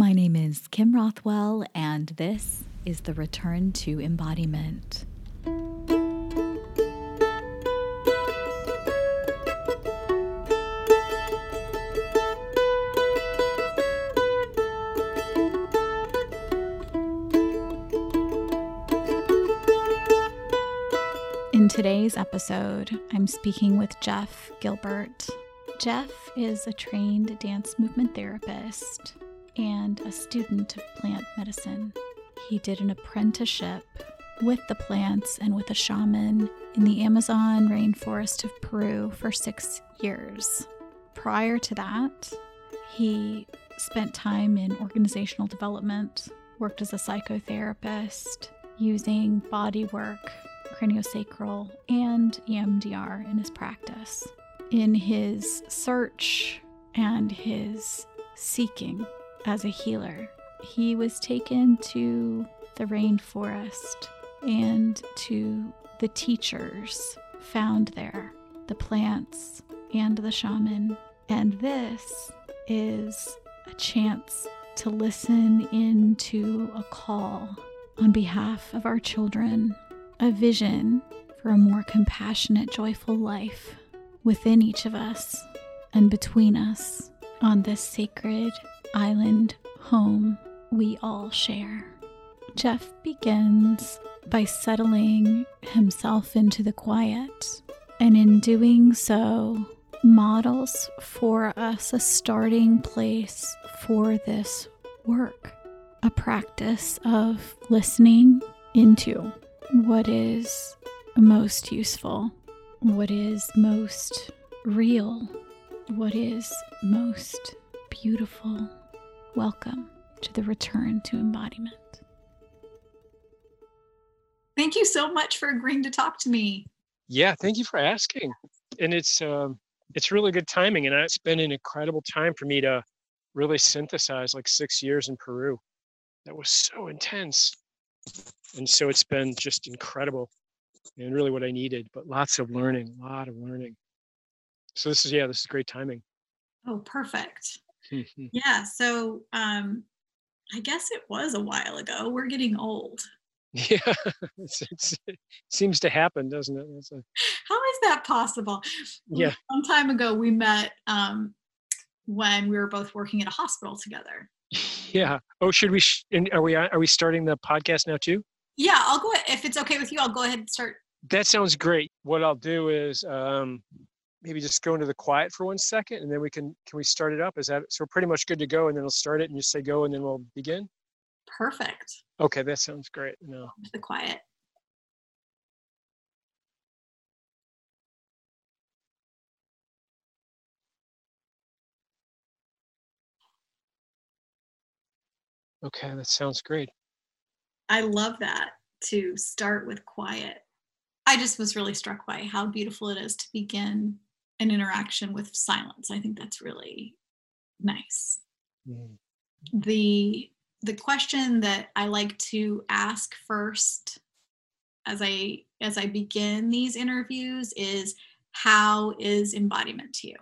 My name is Kim Rothwell, and this is the Return to Embodiment. In today's episode, I'm speaking with Jeff Gilbert. Jeff is a trained dance movement therapist and a student of plant medicine. He did an apprenticeship with the plants and with a shaman in the Amazon rainforest of Peru for six years. Prior to that, he spent time in organizational development, worked as a psychotherapist, using body work, craniosacral, and EMDR in his practice. In his search and his seeking as a healer. He was taken to the rainforest and to the teachers found there, the plants and the shaman. And this is a chance to listen into a call on behalf of our children, a vision for a more compassionate, joyful life within each of us and between us on this sacred island home we all share. Jeff begins by settling himself into the quiet, and in doing so, models for us a starting place for this work, a practice of listening into what is most useful, what is most real, what is most beautiful. Welcome to the return to embodiment. Thank you so much for agreeing to talk to me. Yeah, thank you for asking. And it's um, it's really good timing, and it's been an incredible time for me to really synthesize like six years in Peru. That was so intense, and so it's been just incredible, and really what I needed. But lots of learning, a lot of learning. So this is yeah, this is great timing. Oh, perfect. Yeah. So um, I guess it was a while ago. We're getting old. Yeah, it's, it's, it seems to happen, doesn't it? A... How is that possible? Yeah. Some time ago, we met um, when we were both working at a hospital together. Yeah. Oh, should we? Sh- are we? Are we starting the podcast now too? Yeah, I'll go. If it's okay with you, I'll go ahead and start. That sounds great. What I'll do is um, maybe just go into the quiet for one second and then we can can we start it up? Is that so we're pretty much good to go and then we'll start it and you say go and then we'll begin? Perfect. Okay that sounds great no uh, the quiet. Okay that sounds great. I love that to start with quiet. I just was really struck by how beautiful it is to begin an interaction with silence. I think that's really nice. Mm. The the question that I like to ask first as I as I begin these interviews is how is embodiment to you?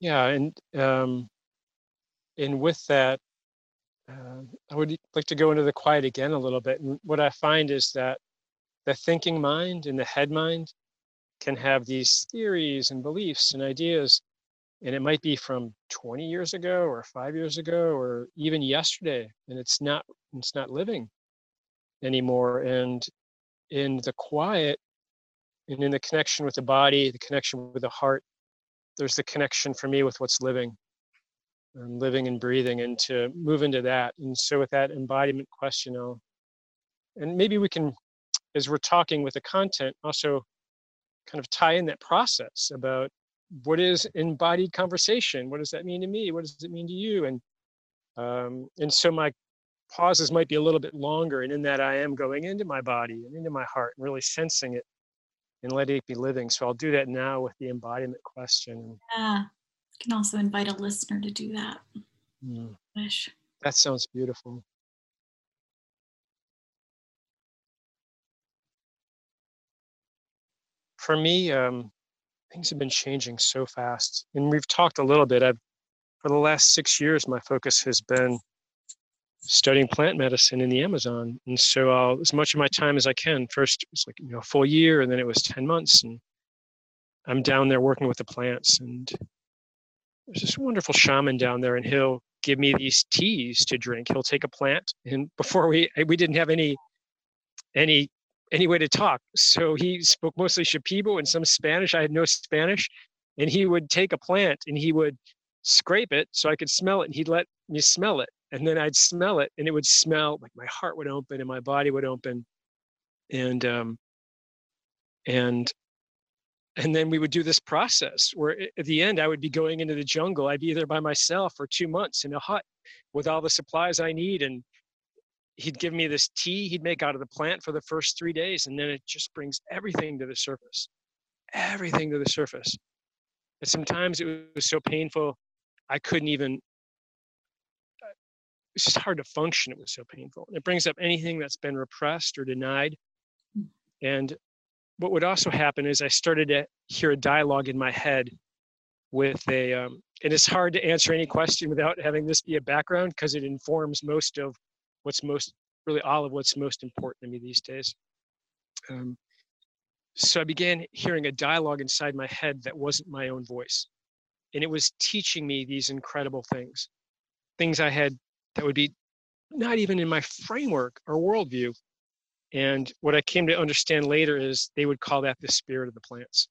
Yeah, and um, and with that, uh, I would like to go into the quiet again a little bit. And what I find is that the thinking mind and the head mind can have these theories and beliefs and ideas and it might be from 20 years ago or 5 years ago or even yesterday and it's not it's not living anymore and in the quiet and in the connection with the body the connection with the heart there's the connection for me with what's living. And living and breathing and to move into that and so with that embodiment question I'll, and maybe we can as we're talking with the content also kind of tie in that process about what is embodied conversation? What does that mean to me? What does it mean to you? And um, and so my pauses might be a little bit longer and in that i am going into my body and into my heart and really sensing it and letting it be living. So i'll do that now with the embodiment question yeah you can also invite a listener to do that. Mm. wish. That sounds beautiful for me, um, things have been changing so fast. And we've talked a little bit. I've for the last six years, my focus has been studying plant medicine in the Amazon. And so I'll, as much of my time as I can, first it's like, you know, a full year and then it was 10 months and I'm down there working with the plants and there's this wonderful shaman down there and he'll give me these teas to drink. He'll take a plant and before we, we didn't have any, any, any way to talk. So he spoke mostly Shipibo and some Spanish. I had no Spanish and he would take a plant and he would scrape it so I could smell it and he'd let me smell it and then I'd smell it and it would smell like my heart would open and my body would open and um and and then we would do this process where at the end I would be going into the jungle I'd be either by myself or 2 months in a hut with all the supplies I need and he'd give me this tea he'd make out of the plant for the first 3 days and then it just brings everything to the surface everything to the surface and sometimes it was so painful I couldn't even it's just hard to function. It was so painful. It brings up anything that's been repressed or denied. Hmm. And what would also happen is I started to hear a dialogue in my head with a, um, and it's hard to answer any question without having this be a background because it informs most of what's most, really all of what's most important to me these days. Um, so I began hearing a dialogue inside my head that wasn't my own voice. And it was teaching me these incredible things, things I had that would be not even in my framework or worldview. And what I came to understand later is they would call that the spirit of the plants.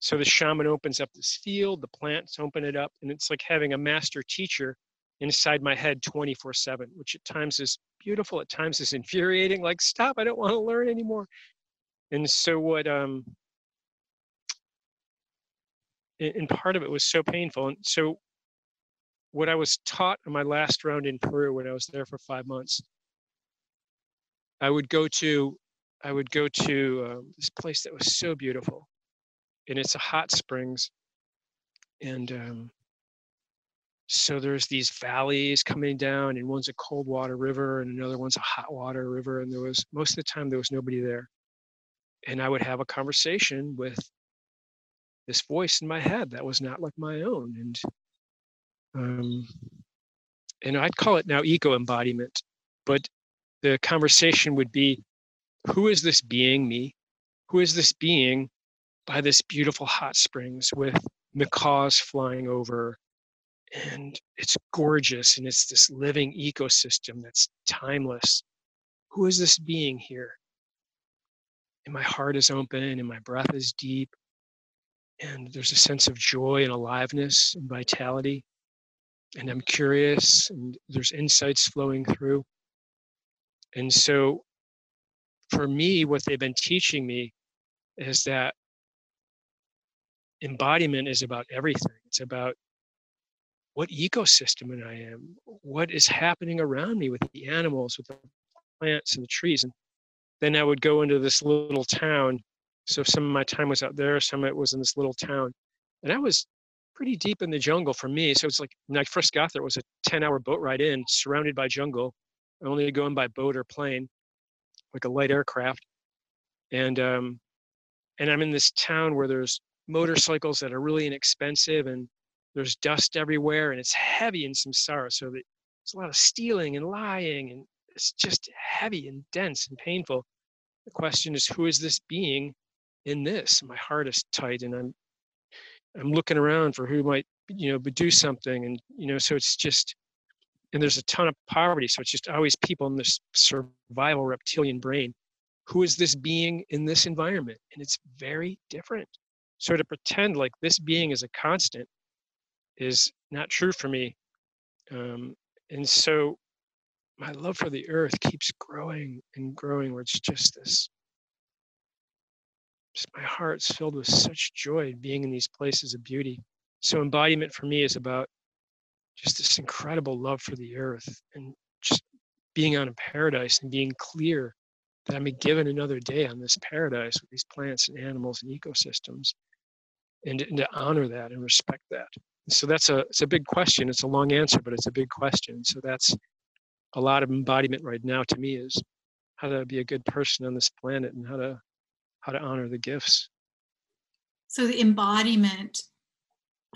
So the shaman opens up this field, the plants open it up, and it's like having a master teacher inside my head 24 7, which at times is beautiful, at times is infuriating. Like, stop, I don't want to learn anymore. And so, what, um, and part of it was so painful. And so, what I was taught in my last round in Peru when I was there for five months. I would go to, I would go to um, this place that was so beautiful, and it's a hot springs, and um, so there's these valleys coming down, and one's a cold water river, and another one's a hot water river, and there was most of the time there was nobody there, and I would have a conversation with this voice in my head that was not like my own, and um, and I'd call it now eco embodiment, but the conversation would be who is this being, me? Who is this being by this beautiful hot springs with macaws flying over? And it's gorgeous and it's this living ecosystem that's timeless. Who is this being here? And my heart is open and my breath is deep. And there's a sense of joy and aliveness and vitality and I'm curious and there's insights flowing through. And so for me, what they've been teaching me is that embodiment is about everything. It's about what ecosystem and I am, what is happening around me with the animals, with the plants and the trees. And then I would go into this little town. So some of my time was out there, some of it was in this little town. And I was pretty deep in the jungle for me. So it's like when I first got there, it was a 10 hour boat ride in, surrounded by jungle, only going by boat or plane, like a light aircraft. And um, and I'm in this town where there's motorcycles that are really inexpensive and there's dust everywhere and it's heavy in samsara. So there's a lot of stealing and lying and it's just heavy and dense and painful. The question is, who is this being in this? My heart is tight and I'm I'm looking around for who might, you know, do something. And, you know, so it's just, and there's a ton of poverty. So it's just always people in this survival reptilian brain. Who is this being in this environment? And it's very different. So to pretend like this being is a constant is not true for me. Um, and so my love for the earth keeps growing and growing, where it's just this just my heart's filled with such joy being in these places of beauty. So embodiment for me is about just this incredible love for the earth and just being on a paradise and being clear that I'm given another day on this paradise with these plants and animals and ecosystems and, and to honor that and respect that. So that's a it's a big question. It's a long answer, but it's a big question. So that's a lot of embodiment right now to me is how to be a good person on this planet and how to how to honor the gifts. So the embodiment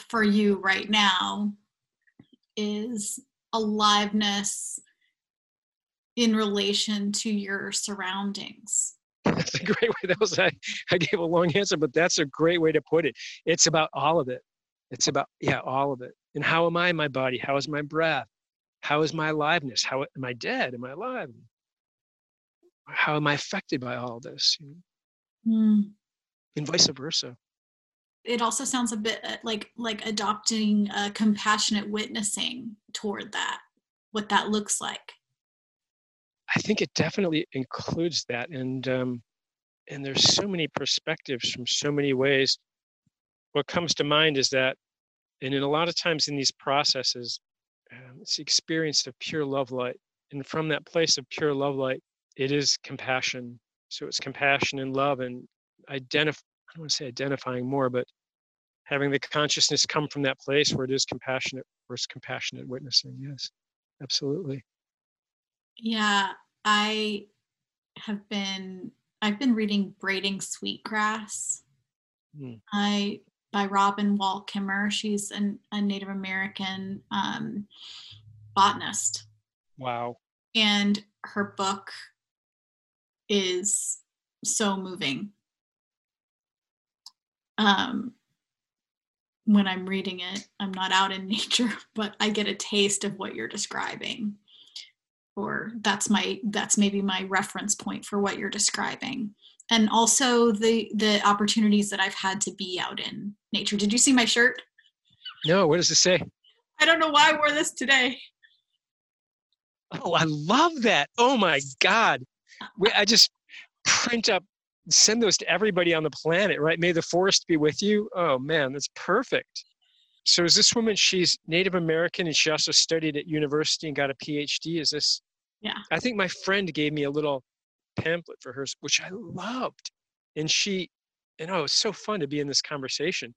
for you right now is aliveness in relation to your surroundings. That's a great way. That was I, I gave a long answer, but that's a great way to put it. It's about all of it. It's about yeah, all of it. And how am I in my body? How is my breath? How is my aliveness? How am I dead? Am I alive? How am I affected by all this? Mm. And vice versa. It also sounds a bit uh, like like adopting a compassionate witnessing toward that, what that looks like. I think it definitely includes that, and um, and there's so many perspectives from so many ways. What comes to mind is that, and in a lot of times in these processes, um, it's the experience of pure love light, and from that place of pure love light, it is compassion. So it's compassion and love, and identify. I don't want to say identifying more, but having the consciousness come from that place where it is compassionate, it's compassionate witnessing. Yes, absolutely. Yeah, I have been I've been reading Braiding Sweetgrass. Mm. I by Robin Wall Kimmerer. She's an, a Native American um, botanist. Wow. And her book is so moving. Um, when I'm reading it, I'm not out in nature, but I get a taste of what you're describing or that's my that's maybe my reference point for what you're describing and also the the opportunities that i've had to be out in nature. Did you see my shirt? No what does it say? I don't know why i wore this today. Oh i love that. Oh my god. I just print up send those to everybody on the planet right? May the forest be with you. Oh man that's perfect. So is this woman she's native american and she also studied at university and got a phd is this yeah. I think my friend gave me a little pamphlet for hers which i loved and she and oh it's so fun to be in this conversation.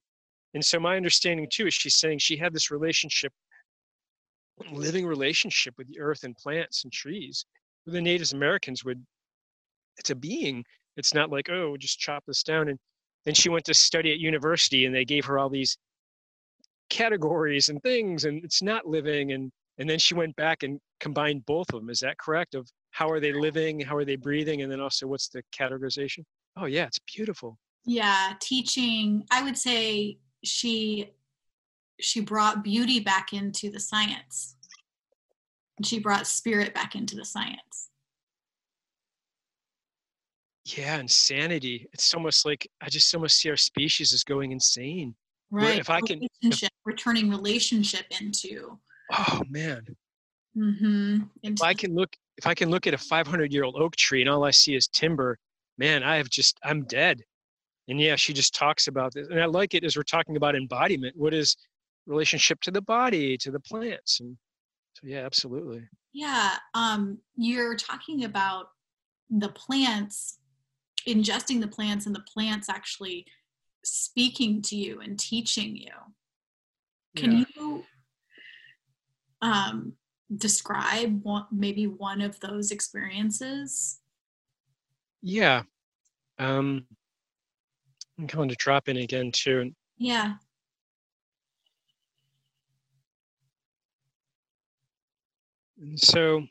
And so my understanding too is she's saying she had this relationship living relationship with the earth and plants and trees the natives americans would it's a being. It's not like oh just chop this down and then she went to study at university and they gave her all these categories and things and it's not living and and then she went back and combined both of them is that correct? Of how are they living how are they breathing and then also what's the categorization? Oh yeah it's beautiful. Yeah teaching i would say she she brought beauty back into the science. She brought spirit back into the science. Yeah insanity. It's almost like i just almost see our species as going insane. Right if i can if, returning relationship into oh man. Mm-hmm. if i can look if i can look at a 500 year old oak tree and all i see is timber man i have just i'm dead and yeah she just talks about this and i like it as we're talking about embodiment what is relationship to the body to the plants and so yeah absolutely yeah um you're talking about the plants ingesting the plants and the plants actually speaking to you and teaching you. Can yeah. you um, describe one, maybe one of those experiences? Yeah. Um, I'm going to drop in again too. Yeah. And so,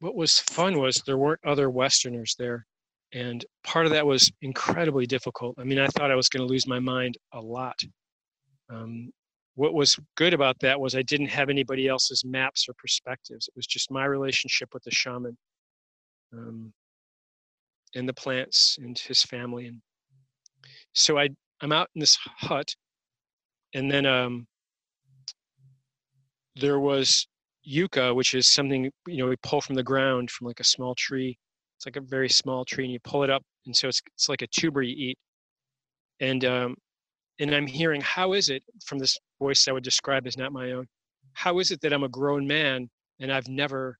what was fun was there weren't other Westerners there. And part of that was incredibly difficult. I mean, I thought I was going to lose my mind a lot. Um, what was good about that was I didn't have anybody else's maps or perspectives. It was just my relationship with the shaman um, and the plants and his family. And so I, I'm out in this hut, and then um, there was yucca, which is something you know we pull from the ground from like a small tree it's like a very small tree, and you pull it up, and so it's it's like a tuber you eat. And um, and I'm hearing how is it from this voice I would describe as not my own. How is it that I'm a grown man and I've never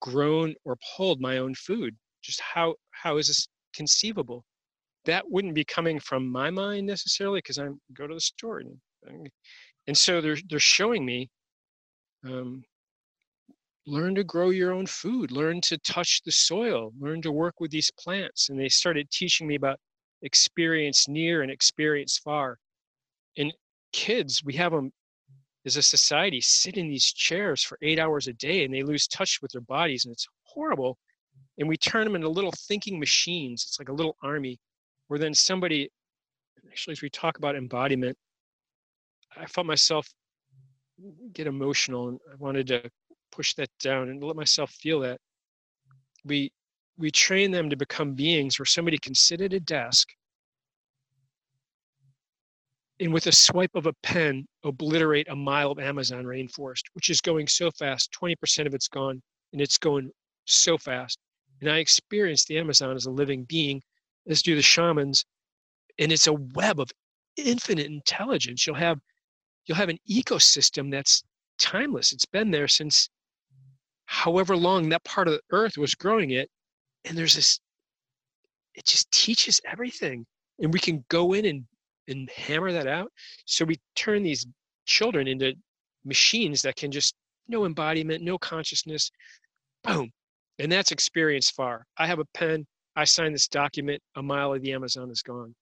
grown or pulled my own food? Just how how is this conceivable? That wouldn't be coming from my mind necessarily because I go to the store and and so they're they're showing me um, learn to grow your own food, learn to touch the soil, learn to work with these plants. And they started teaching me about experience near and experience far. And kids, we have them as a society sit in these chairs for eight hours a day and they lose touch with their bodies and it's horrible and we turn them into little thinking machines. It's like a little army where then somebody actually as we talk about embodiment i felt myself get emotional and i wanted to push that down and let myself feel that. We we train them to become beings where somebody can sit at a desk and with a swipe of a pen obliterate a mile of amazon rainforest which is going so fast 20% of it's gone and it's going so fast. And i experience the amazon as a living being as do the shamans and it's a web of infinite intelligence. You'll have you'll have an ecosystem that's timeless. It's been there since however long that part of the earth was growing it and there's this it just teaches everything. And we can go in and and hammer that out. So we turn these children into machines that can just no embodiment no consciousness boom and that's experience far. I have a pen i sign this document a mile of the amazon is gone.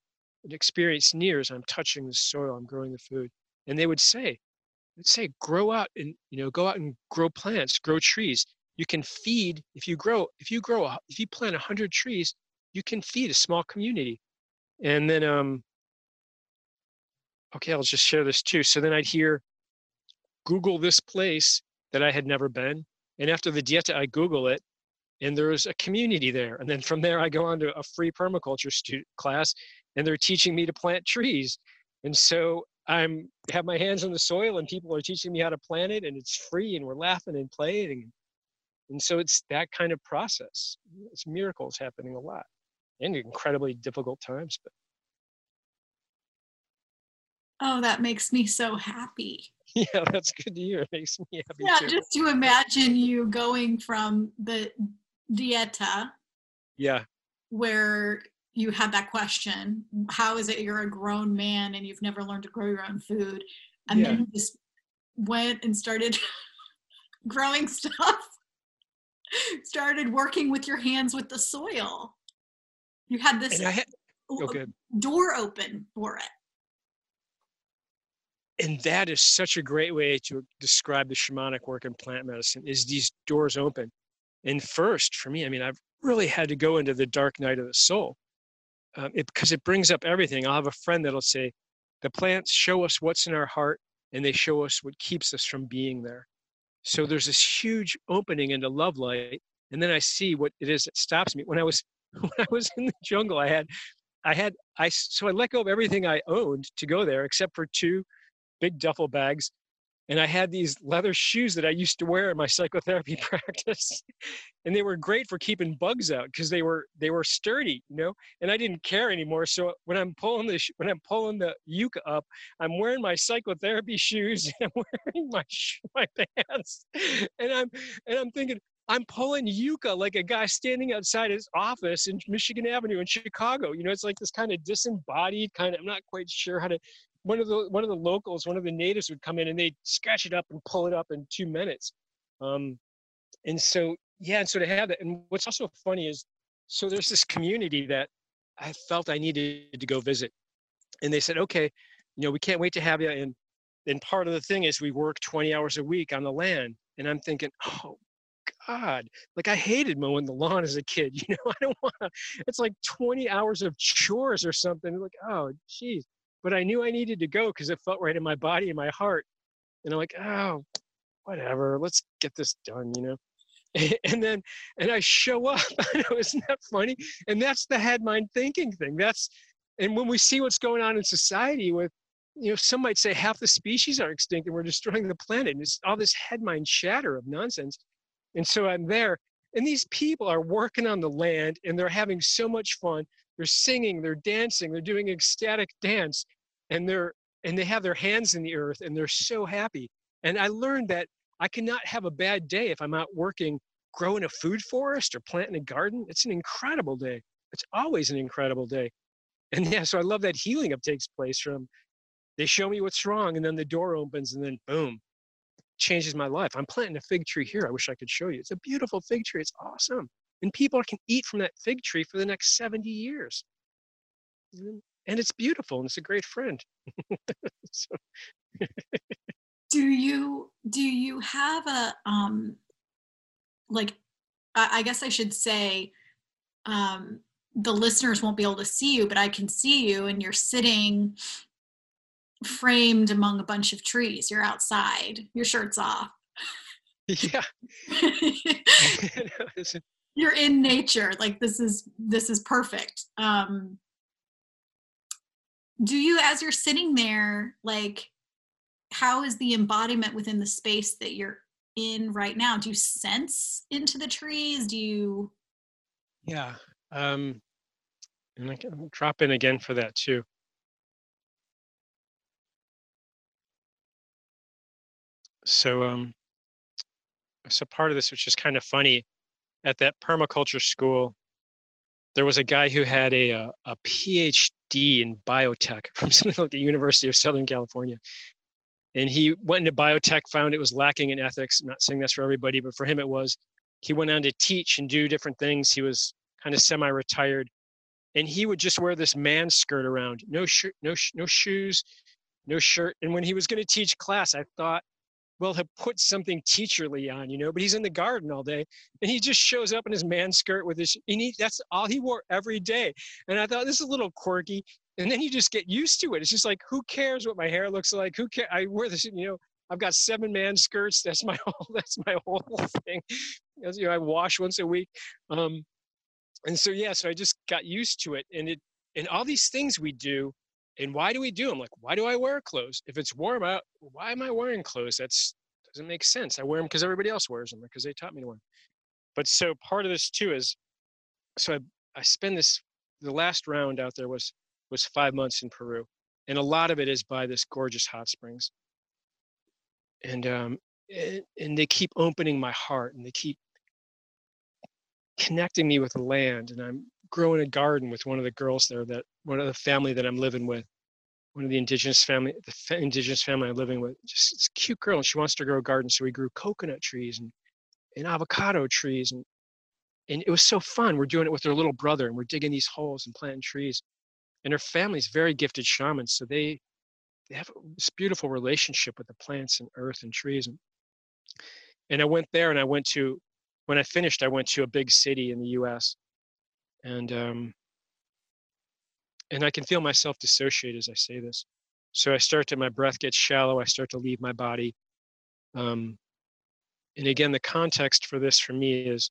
An experience near as i'm touching the soil i'm growing the food. And they would say let's say grow out and you know go out and grow plants grow trees. You can feed if you grow if you grow if you plant a 100 trees you can feed a small community. And then um okay i'll just share this too so then i'd hear google this place that i had never been and after the dieta i google it and there's a community there and then from there i go on to a free permaculture student class and they're teaching me to plant trees and so I'm have my hands on the soil and people are teaching me how to plant it and it's free and we're laughing and playing. And so it's that kind of process. It's miracles happening a lot and incredibly difficult times. But Oh, that makes me so happy. Yeah, that's good to hear. It makes me happy. Yeah, too. just to imagine you going from the dieta. Yeah. Where you had that question how is it you're a grown man and you've never learned to grow your own food and yeah. then you just went and started growing stuff started working with your hands with the soil you had this had, oh, door open for it and that is such a great way to describe the shamanic work in plant medicine is these doors open and first for me i mean i've really had to go into the dark night of the soul um, it because it brings up everything. I'll have a friend that'll say, "The plants show us what's in our heart, and they show us what keeps us from being there." So there's this huge opening into love light, and then I see what it is that stops me. When I was when I was in the jungle, I had I had I so I let go of everything I owned to go there, except for two big duffel bags and I had these leather shoes that I used to wear in my psychotherapy practice, and they were great for keeping bugs out because they were they were sturdy, you know. And I didn't care anymore. So when I'm pulling the when I'm pulling the yucca up, I'm wearing my psychotherapy shoes and I'm wearing my my pants, and I'm and I'm thinking. I'm pulling yucca like a guy standing outside his office in Michigan Avenue in Chicago. You know, it's like this kind of disembodied kind of. I'm not quite sure how to one of the one of the locals, one of the natives would come in and they'd scratch it up and pull it up in two minutes. Um, and so yeah, and so to have that, and what's also funny is, so there's this community that I felt I needed to go visit, and they said, okay, you know, we can't wait to have you. And and part of the thing is we work 20 hours a week on the land, and I'm thinking, oh God, like I hated mowing the lawn as a kid. You know, I don't want to. It's like 20 hours of chores or something. Like, oh, geez but I knew I needed to go because it felt right in my body and my heart. And I'm like, oh, whatever, let's get this done, you know. And then, and I show up. I know, isn't that funny? And that's the head mind thinking thing. That's, and when we see what's going on in society with, you know, some might say half the species are extinct and we're destroying the planet. And it's all this head mind chatter of nonsense. And so I'm there, and these people are working on the land and they're having so much fun they're singing they're dancing they're doing ecstatic dance and they're and they have their hands in the earth and they're so happy. And i learned that i cannot have a bad day if i'm out working growing a food forest or planting a garden. It's an incredible day. It's always an incredible day. And yeah so i love that healing up takes place from they show me what's wrong and then the door opens and then boom changes my life. I'm planting a fig tree here. I wish i could show you. It's a beautiful fig tree. It's awesome and people can eat from that fig tree for the next 70 years and it's beautiful and it's a great friend so do you do you have a um like I, I guess I should say um the listeners won't be able to see you, but I can see you and you're sitting framed among a bunch of trees. You're outside, your shirt's off. Yeah. you're in nature. Like this is this is perfect. Um do you as you're sitting there like how is the embodiment within the space that you're in right now do you sense into the trees do you yeah um and i can drop in again for that too so um so part of this which is kind of funny at that permaculture school there was a guy who had a uh, a, a phd in biotech from something like the university of southern california. And he went into biotech found it was lacking in ethics I'm not saying that's for everybody but for him it was. He went on to teach and do different things. He was kind of semi-retired. And he would just wear this man skirt around no shirt no sh- no shoes no shirt. And when he was going to teach class i thought well he'll put something teacherly on you know but he's in the garden all day and he just shows up in his man skirt with his and he, that's all he wore every day and i thought this is a little quirky and then you just get used to it. It's just like, who cares what my hair looks like? Who care? I wear this, you know, I've got seven man skirts. That's my whole, that's my whole thing. You know, I wash once a week. Um, and so, yeah, so I just got used to it and it, and all these things we do and why do we do them? Like, why do I wear clothes? If it's warm out, why am I wearing clothes? That's doesn't make sense. I wear them because everybody else wears them because they taught me to wear them. But so part of this too is, so I, I spend this, the last round out there was was five months in Peru, and a lot of it is by this gorgeous hot springs. And um, and, and they keep opening my heart, and they keep connecting me with the land. And I'm growing a garden with one of the girls there, that one of the family that I'm living with, one of the indigenous family, the fa- indigenous family I'm living with. Just this cute girl, and she wants to grow a garden, so we grew coconut trees and and avocado trees and and it was so fun. We're doing it with her little brother, and we're digging these holes and planting trees and her family's very gifted shamans so they they have this beautiful relationship with the plants and earth and trees and and i went there and i went to when i finished i went to a big city in the us and um and i can feel myself dissociate as i say this so i start to my breath gets shallow i start to leave my body um and again the context for this for me is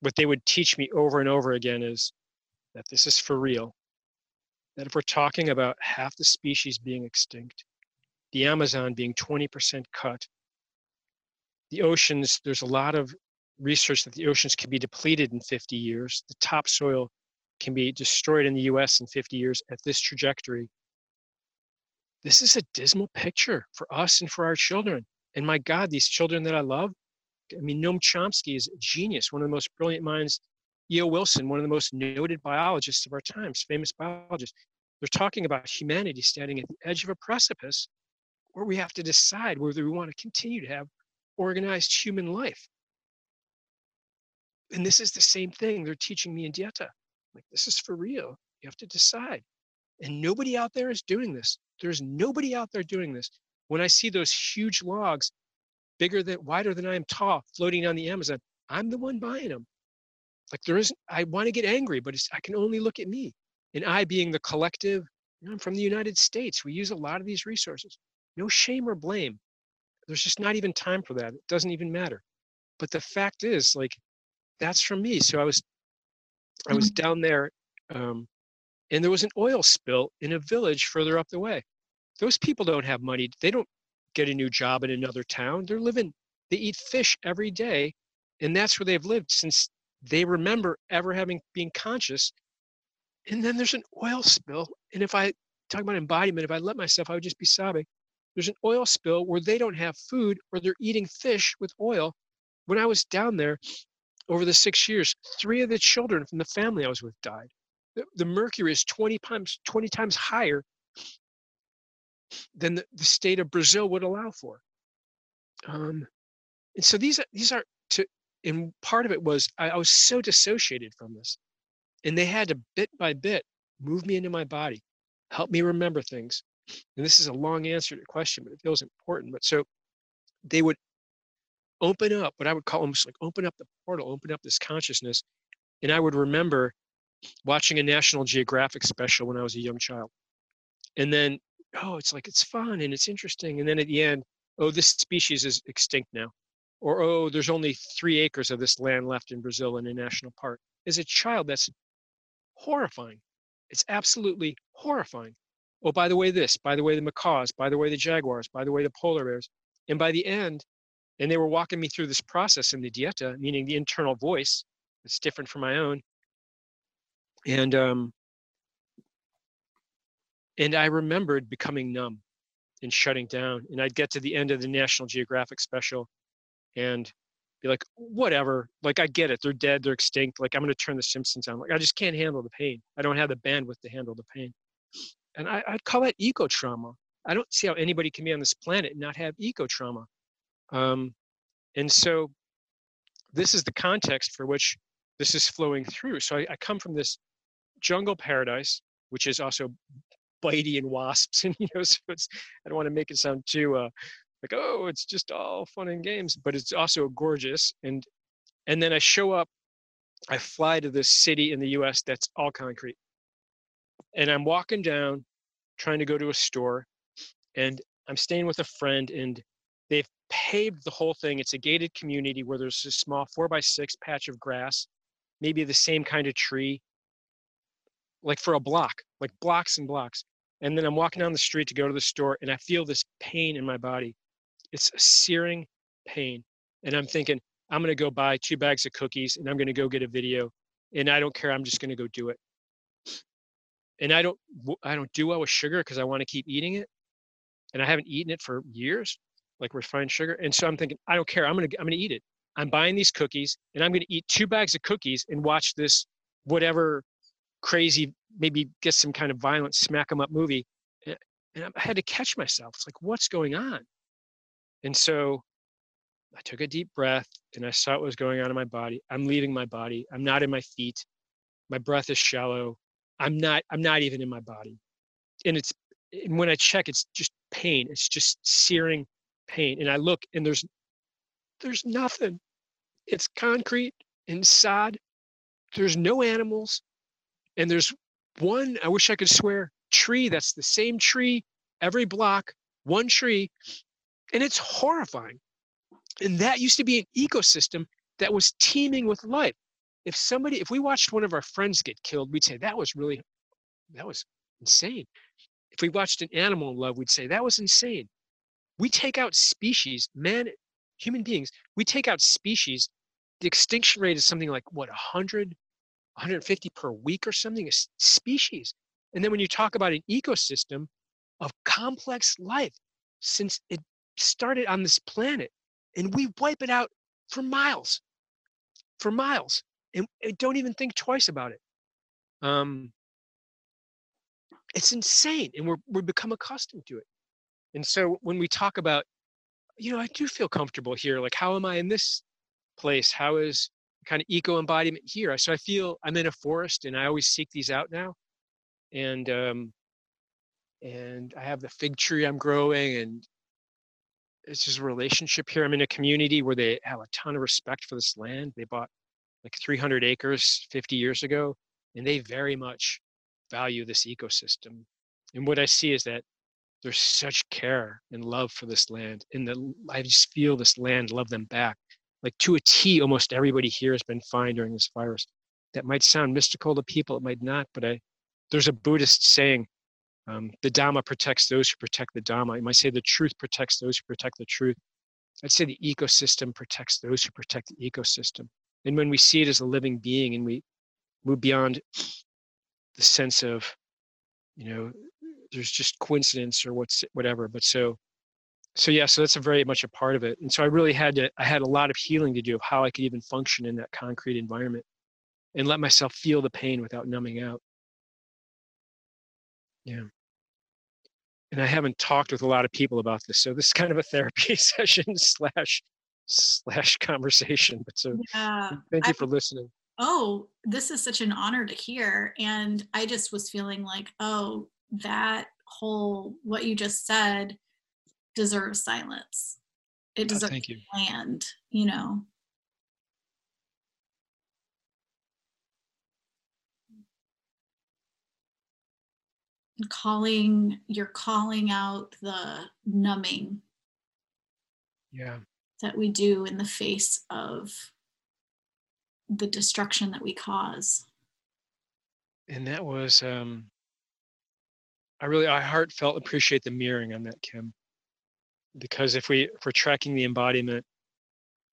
what they would teach me over and over again is that this is for real that if we're talking about half the species being extinct, the Amazon being 20% cut, the oceans, there's a lot of research that the oceans can be depleted in 50 years. The topsoil can be destroyed in the US in 50 years at this trajectory. This is a dismal picture for us and for our children. And my God, these children that I love, I mean, Noam Chomsky is a genius, one of the most brilliant minds E.O. Wilson, one of the most noted biologists of our times, famous biologist, they're talking about humanity standing at the edge of a precipice where we have to decide whether we want to continue to have organized human life. And this is the same thing they're teaching me in Dieta. Like, this is for real. You have to decide. And nobody out there is doing this. There's nobody out there doing this. When I see those huge logs, bigger than, wider than I am tall, floating on the Amazon, I'm the one buying them like there isn't i want to get angry but i can only look at me and i being the collective you know, i'm from the united states we use a lot of these resources no shame or blame there's just not even time for that it doesn't even matter but the fact is like that's from me so i was i was mm-hmm. down there um, and there was an oil spill in a village further up the way. Those people don't have money they don't get a new job in another town they're living they eat fish every day and that's where they've lived since they remember ever having being conscious. And then there's an oil spill and if i talk about embodiment if i let myself i would just be sobbing. There's an oil spill where they don't have food or they're eating fish with oil. When i was down there over the six years three of the children from the family i was with died. The, the mercury is 20 times 20 times higher than the, the state of brazil would allow for. Um, and so these are these are to and part of it was I, I was so dissociated from this and they had to bit by bit move me into my body help me remember things. And this is a long answer to the question, but it feels important. But so they would open up what I would call almost like open up the portal, open up this consciousness. And I would remember watching a National Geographic special when I was a young child. And then, oh, it's like it's fun and it's interesting. And then at the end, oh, this species is extinct now. Or, oh, there's only three acres of this land left in Brazil in a national park. As a child, that's horrifying. It's absolutely horrifying. Oh, by the way, this, by the way, the macaws, by the way, the jaguars, by the way, the polar bears. And by the end, and they were walking me through this process in the dieta, meaning the internal voice. It's different from my own. And um, and I remembered becoming numb and shutting down. And I'd get to the end of the National Geographic special and be like, whatever. Like I get it. They're dead. They're extinct. Like I'm gonna turn the Simpsons on. Like I just can't handle the pain. I don't have the bandwidth to handle the pain. And I, I'd call that eco trauma. I don't see how anybody can be on this planet and not have eco trauma. Um, and so this is the context for which this is flowing through. So I, I come from this jungle paradise, which is also bitey and wasps, and you know, so it's I don't want to make it sound too uh, like oh, it's just all fun and games, but it's also gorgeous. And and then I show up, I fly to this city in the U.S. that's all concrete, and I'm walking down, trying to go to a store, and I'm staying with a friend, and they've paved the whole thing. It's a gated community where there's a small four by six patch of grass, maybe the same kind of tree, like for a block, like blocks and blocks. And then I'm walking down the street to go to the store and I feel this pain in my body. It's a searing pain. And I'm thinking, I'm going to go buy two bags of cookies and I'm going to go get a video. And I don't care. I'm just going to go do it. And I don't, I don't do well with sugar because I want to keep eating it. And I haven't eaten it for years like refined sugar. And so I'm thinking, I don't care. I'm gonna I'm gonna eat it. I'm buying these cookies and I'm gonna eat two bags of cookies and watch this whatever crazy, maybe get some kind of violent smack 'em up movie. And I had to catch myself. It's like, what's going on? And so I took a deep breath and I saw what was going on in my body. I'm leaving my body. I'm not in my feet. My breath is shallow. I'm not, I'm not even in my body. And it's and when I check, it's just pain. It's just searing paint and I look and there's there's nothing. It's concrete and sod. There's no animals. And there's one, I wish I could swear, tree that's the same tree every block, one tree. And it's horrifying. And that used to be an ecosystem that was teeming with life. If somebody, if we watched one of our friends get killed, we'd say that was really, that was insane. If we watched an animal in love, we'd say that was insane we take out species, man, human beings, we take out species. The extinction rate is something like what 100, 150 per week or something, a species. And then when you talk about an ecosystem of complex life, since it started on this planet, and we wipe it out for miles, for miles, and don't even think twice about it. Um, it's insane, and we're we become accustomed to it. And so when we talk about, you know, I do feel comfortable here. Like, how am I in this place? How is kind of eco embodiment here? So I feel I'm in a forest, and I always seek these out now. And um, and I have the fig tree I'm growing, and it's just a relationship here. I'm in a community where they have a ton of respect for this land. They bought like 300 acres 50 years ago, and they very much value this ecosystem. And what I see is that there's such care and love for this land and the, i just feel this land love them back like to a t almost everybody here has been fine during this virus. That might sound mystical to people it might not but i there's a buddhist saying um, the dhamma protects those who protect the dhamma. You might say the truth protects those who protect the truth. I'd say the ecosystem protects those who protect the ecosystem. And when we see it as a living being and we move beyond the sense of you know there's just coincidence or what's whatever but so so yeah so that's a very much a part of it and so i really had to i had a lot of healing to do of how i could even function in that concrete environment and let myself feel the pain without numbing out. Yeah. And i haven't talked with a lot of people about this so this is kind of a therapy session slash slash conversation but so yeah, thank you I, for listening. Oh this is such an honor to hear and i just was feeling like oh that whole what you just said deserves silence. It Oh, deserves thank you. land, you know. And calling you're calling out the numbing Yeah. that we do in the face of the destruction that we cause. And that was um I really I heartfelt appreciate the mirroring on that, Kim. Because if we if we're tracking the embodiment,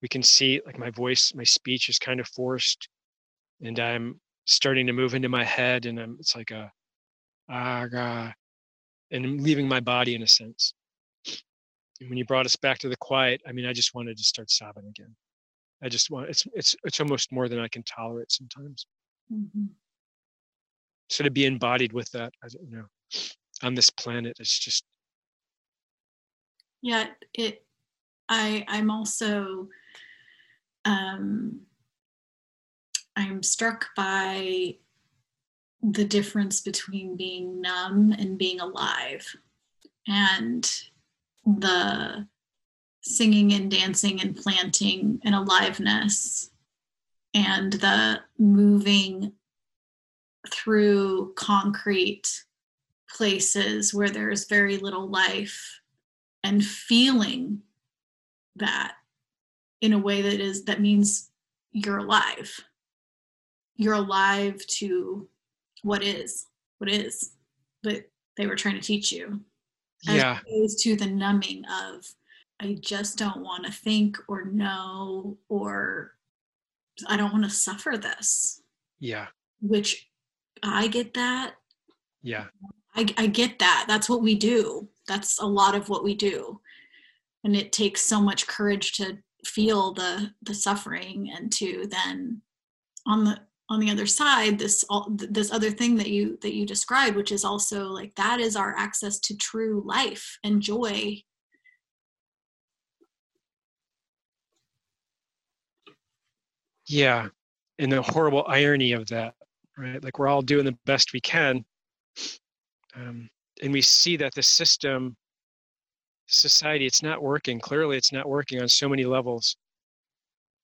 we can see like my voice, my speech is kind of forced and I'm starting to move into my head and I'm it's like a ah ga, and I'm leaving my body in a sense. And when you brought us back to the quiet, I mean I just wanted to start sobbing again. I just want it's it's it's almost more than I can tolerate sometimes. Mhm. so to be embodied with that I don't know on this planet it's just Yeah, it I I'm also um I'm struck by the difference between being numb and being alive and the singing and dancing and planting and aliveness and the moving through concrete places where there's very little life and feeling that in a way that is that means you're alive. You're alive to what is what is but they were trying to teach you. As yeah. opposed to the numbing of i just don't want to think or know or i don't want to suffer this. Yeah. Which i get that. Yeah I, I get that. That's what we do. That's a lot of what we do. And it takes so much courage to feel the the suffering and to then on the on the other side this all this other thing that you that you described which is also like that is our access to true life and joy yeah and the horrible irony of that right like we're all doing the best we can um, and we see that the system society it's not working. Clearly it's not working on so many levels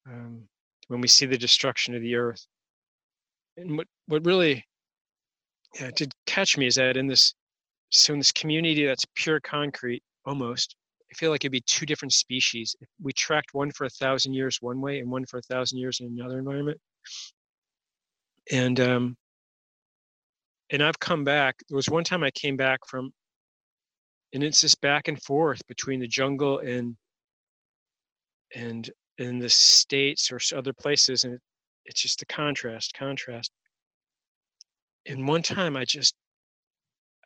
um, when we see the destruction of the earth. And what what really yeah, did catch me is that in this so in this community that's pure concrete almost i feel like it'd be two different species. If we tracked one for a thousand years one way and one for a thousand years in another environment. And um and i've come back there was one time i came back from and it's this back and forth between the jungle and and in the states or other places and it, it's just the contrast contrast. And one time i just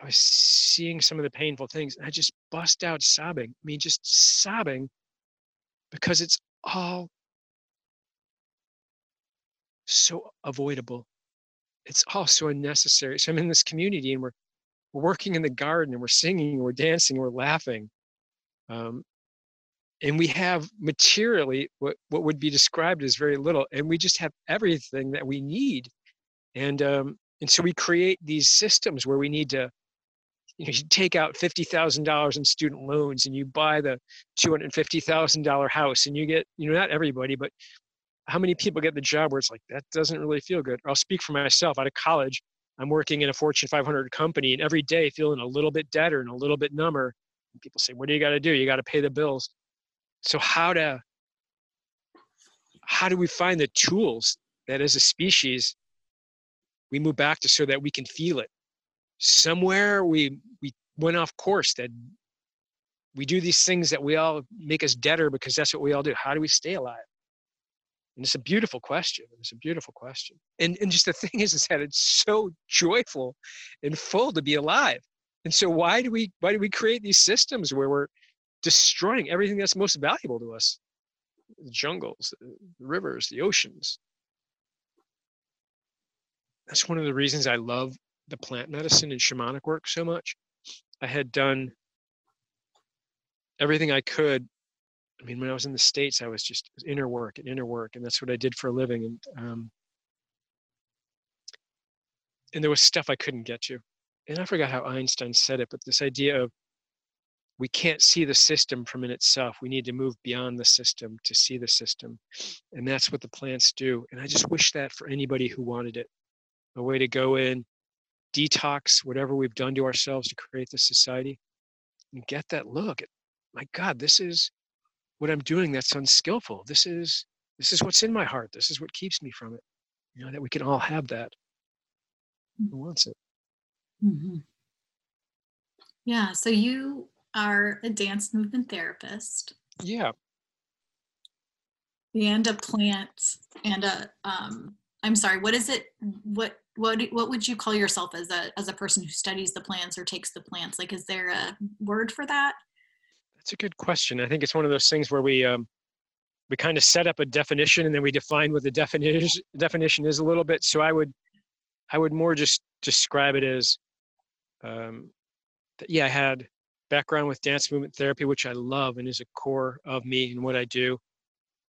i was seeing some of the painful things and i just bust out sobbing i mean just sobbing because it's all so avoidable it's all so unnecessary so i'm in this community and we're, we're working in the garden and we're singing we're dancing we're laughing um, and we have materially what, what would be described as very little and we just have everything that we need and um, and so we create these systems where we need to you know you take out $50000 in student loans and you buy the $250000 house and you get you know not everybody but how many people get the job where it's like that doesn't really feel good. I'll speak for myself out of college i'm working in a fortune 500 company and every day feeling a little bit deader and a little bit number and people say what do you got to do? You got to pay the bills. So how to how do we find the tools that as a species we move back to so that we can feel it? Somewhere we we went off course that we do these things that we all make us deader because that's what we all do. How do we stay alive and it's a beautiful question it's a beautiful question. And and just the thing is is that it's so joyful and full to be alive. And so why do we why do we create these systems where we're destroying everything that's most valuable to us? The jungles the rivers the oceans. That's one of the reasons i love the plant medicine and shamanic work so much. I had done everything i could i mean when i was in the states i was just inner work and inner work and that's what i did for a living and um and there was stuff i couldn't get to and I forgot how Einstein said it, but this idea of we can't see the system from in itself. We need to move beyond the system to see the system. And that's what the plants do. And I just wish that for anybody who wanted it a way to go in, detox whatever we've done to ourselves to create this society, and get that look. My God, this is what I'm doing that's unskillful. This is this is what's in my heart. This is what keeps me from it. You know, that we can all have that. Who wants it? Mm-hmm. Yeah. So you are a dance movement therapist. Yeah. And a plant and a um I'm sorry, what is it what what what would you call yourself as a as a person who studies the plants or takes the plants? Like is there a word for that? That's a good question. I think it's one of those things where we um we kind of set up a definition and then we define what the definition definition is a little bit. So I would I would more just describe it as um yeah, I had background with dance movement therapy, which I love and is a core of me and what I do.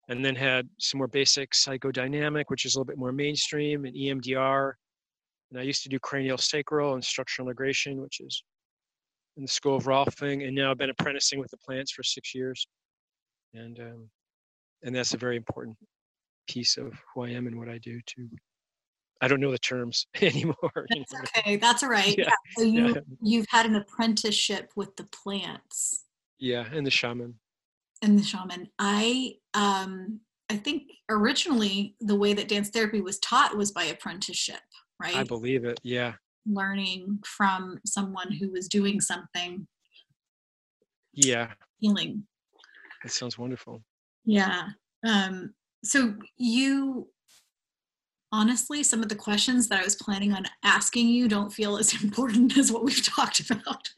And then had some more basic psychodynamic, which is a little bit more mainstream, and EMDR. And I used to do cranial sacral and structural integration, which is in the school of Rolfing. And now I've been apprenticing with the plants for six years. And um, and that's a very important piece of who I am and what I do too. I don't know the terms anymore. That's okay. That's all right. Yeah. yeah. So you yeah. you've had an apprenticeship with the plants. Yeah, and the shaman. And the shaman. I um I think originally the way that dance therapy was taught was by apprenticeship, right? I believe it. Yeah. Learning from someone who was doing something. Yeah. Healing. That sounds wonderful. Yeah. Um so you honestly, some of the questions that I was planning on asking you don't feel as important as what we've talked about.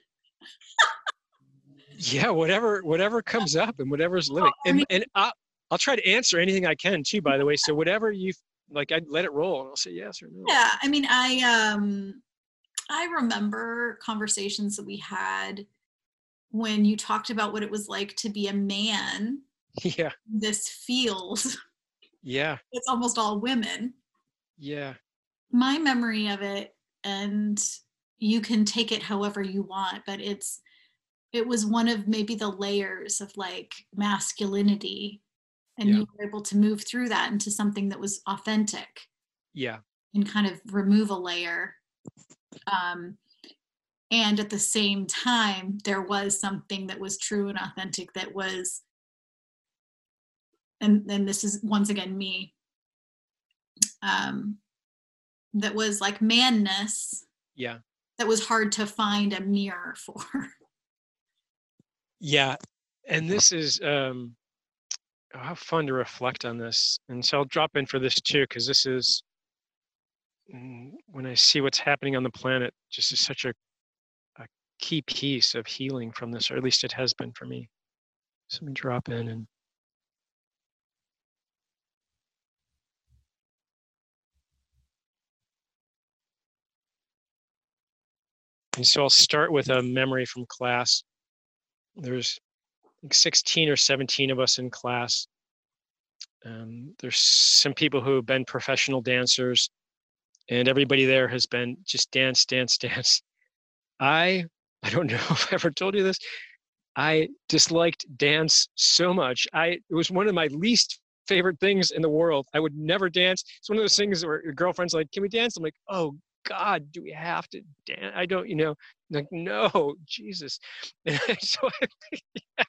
yeah, whatever whatever comes up and whatever's living, and, and I'll, I'll try to answer anything I can too. By the way, so whatever you like, I'd let it roll, and I'll say yes or no. Yeah, I mean, I um, I remember conversations that we had when you talked about what it was like to be a man. Yeah. This field. Yeah. It's almost all women yeah. My memory of it, and you can take it however you want, but it's it was one of maybe the layers of like masculinity and yeah. you were able to move through that into something that was authentic yeah and kind of remove a layer um and at the same time there was something that was true and authentic that was and then this is once again me um, that was like manness. Yeah. That was hard to find a mirror for. Yeah. And this is um oh, how fun to reflect on this. And so I'll drop in for this too, because this is when I see what's happening on the planet, just is such a a key piece of healing from this, or at least it has been for me. So let me drop in and And so I'll start with a memory from class. There's like 16 or 17 of us in class. Um, there's some people who have been professional dancers, and everybody there has been just dance, dance, dance. I, I don't know if I ever told you this. I disliked dance so much. I it was one of my least favorite things in the world. I would never dance. It's one of those things where your girlfriend's like, "Can we dance?" I'm like, "Oh God, do we have to dance? I don't, you know, like, no, Jesus. And so I,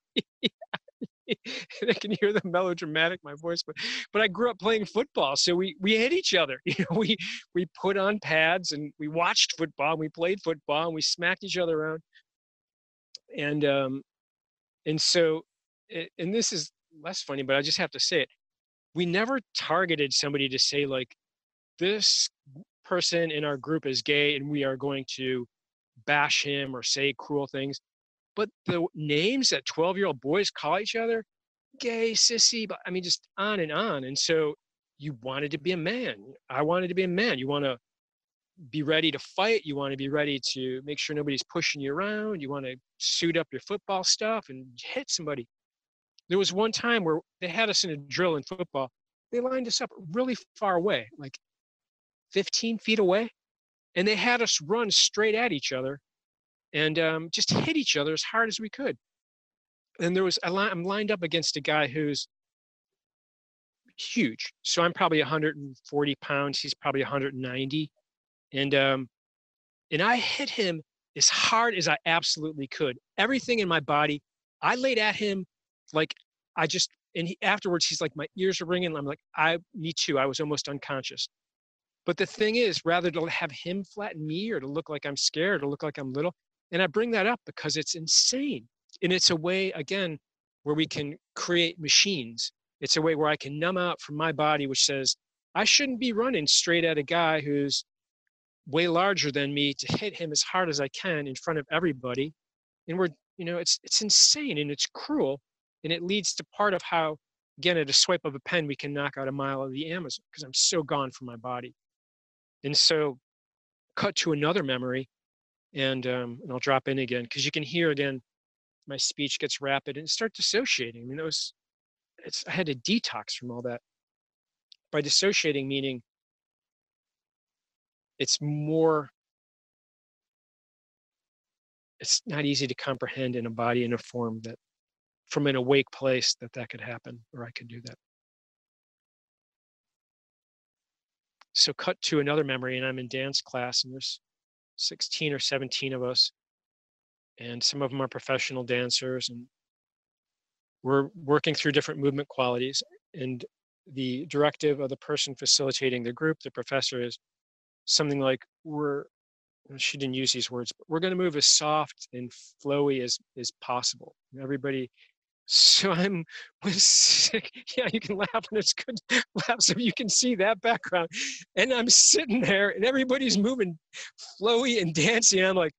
I can hear the melodramatic my voice, but but I grew up playing football, so we we hit each other. You know, we we put on pads and we watched football, and we played football, and we smacked each other around. And um, and so, and this is less funny, but I just have to say it. We never targeted somebody to say like, this person in our group is gay and we are going to bash him or say cruel things. But the names that 12 year old boys call each other, gay, sissy, but I mean, just on and on. And so you wanted to be a man. I wanted to be a man. You want to be ready to fight. You want to be ready to make sure nobody's pushing you around. You want to suit up your football stuff and hit somebody. There was one time where they had us in a drill in football. They lined us up really far away, like 15 feet away. and they had us run straight at each other and um, just hit each other as hard as we could. And there was I'm lined up against a guy who's huge. So I'm probably 140 pounds. He's probably 190, and um, and I hit him as hard as I absolutely could. Everything in my body, I laid at him like I just. And he, afterwards, he's like, my ears are ringing. I'm like, I, me too. I was almost unconscious. But the thing is, rather to have him flatten me or to look like I'm scared or look like I'm little, and I bring that up because it's insane. And it's a way, again, where we can create machines it's a way where I can numb out from my body, which says, I shouldn't be running straight at a guy who's way larger than me to hit him as hard as I can in front of everybody. And we're, you know, it's it's insane and it's cruel. And it leads to part of how, again, at a swipe of a pen, we can knock out a mile of the Amazon because I'm so gone from my body. And so cut to another memory and um, and I'll drop in again because you can hear again my speech gets rapid and start dissociating. I mean, it was it's I had to detox from all that. By dissociating, meaning it's more it's not easy to comprehend in a body in a form that from an awake place that that could happen or i could do that so cut to another memory and i'm in dance class and there's 16 or 17 of us and some of them are professional dancers and we're working through different movement qualities and the directive of the person facilitating the group the professor is something like we're she didn't use these words but we're going to move as soft and flowy as as possible. Everybody so i'm was yeah you can laugh and it's good laugh so you can see that background and i'm sitting there and everybody's moving flowy and dancing i'm like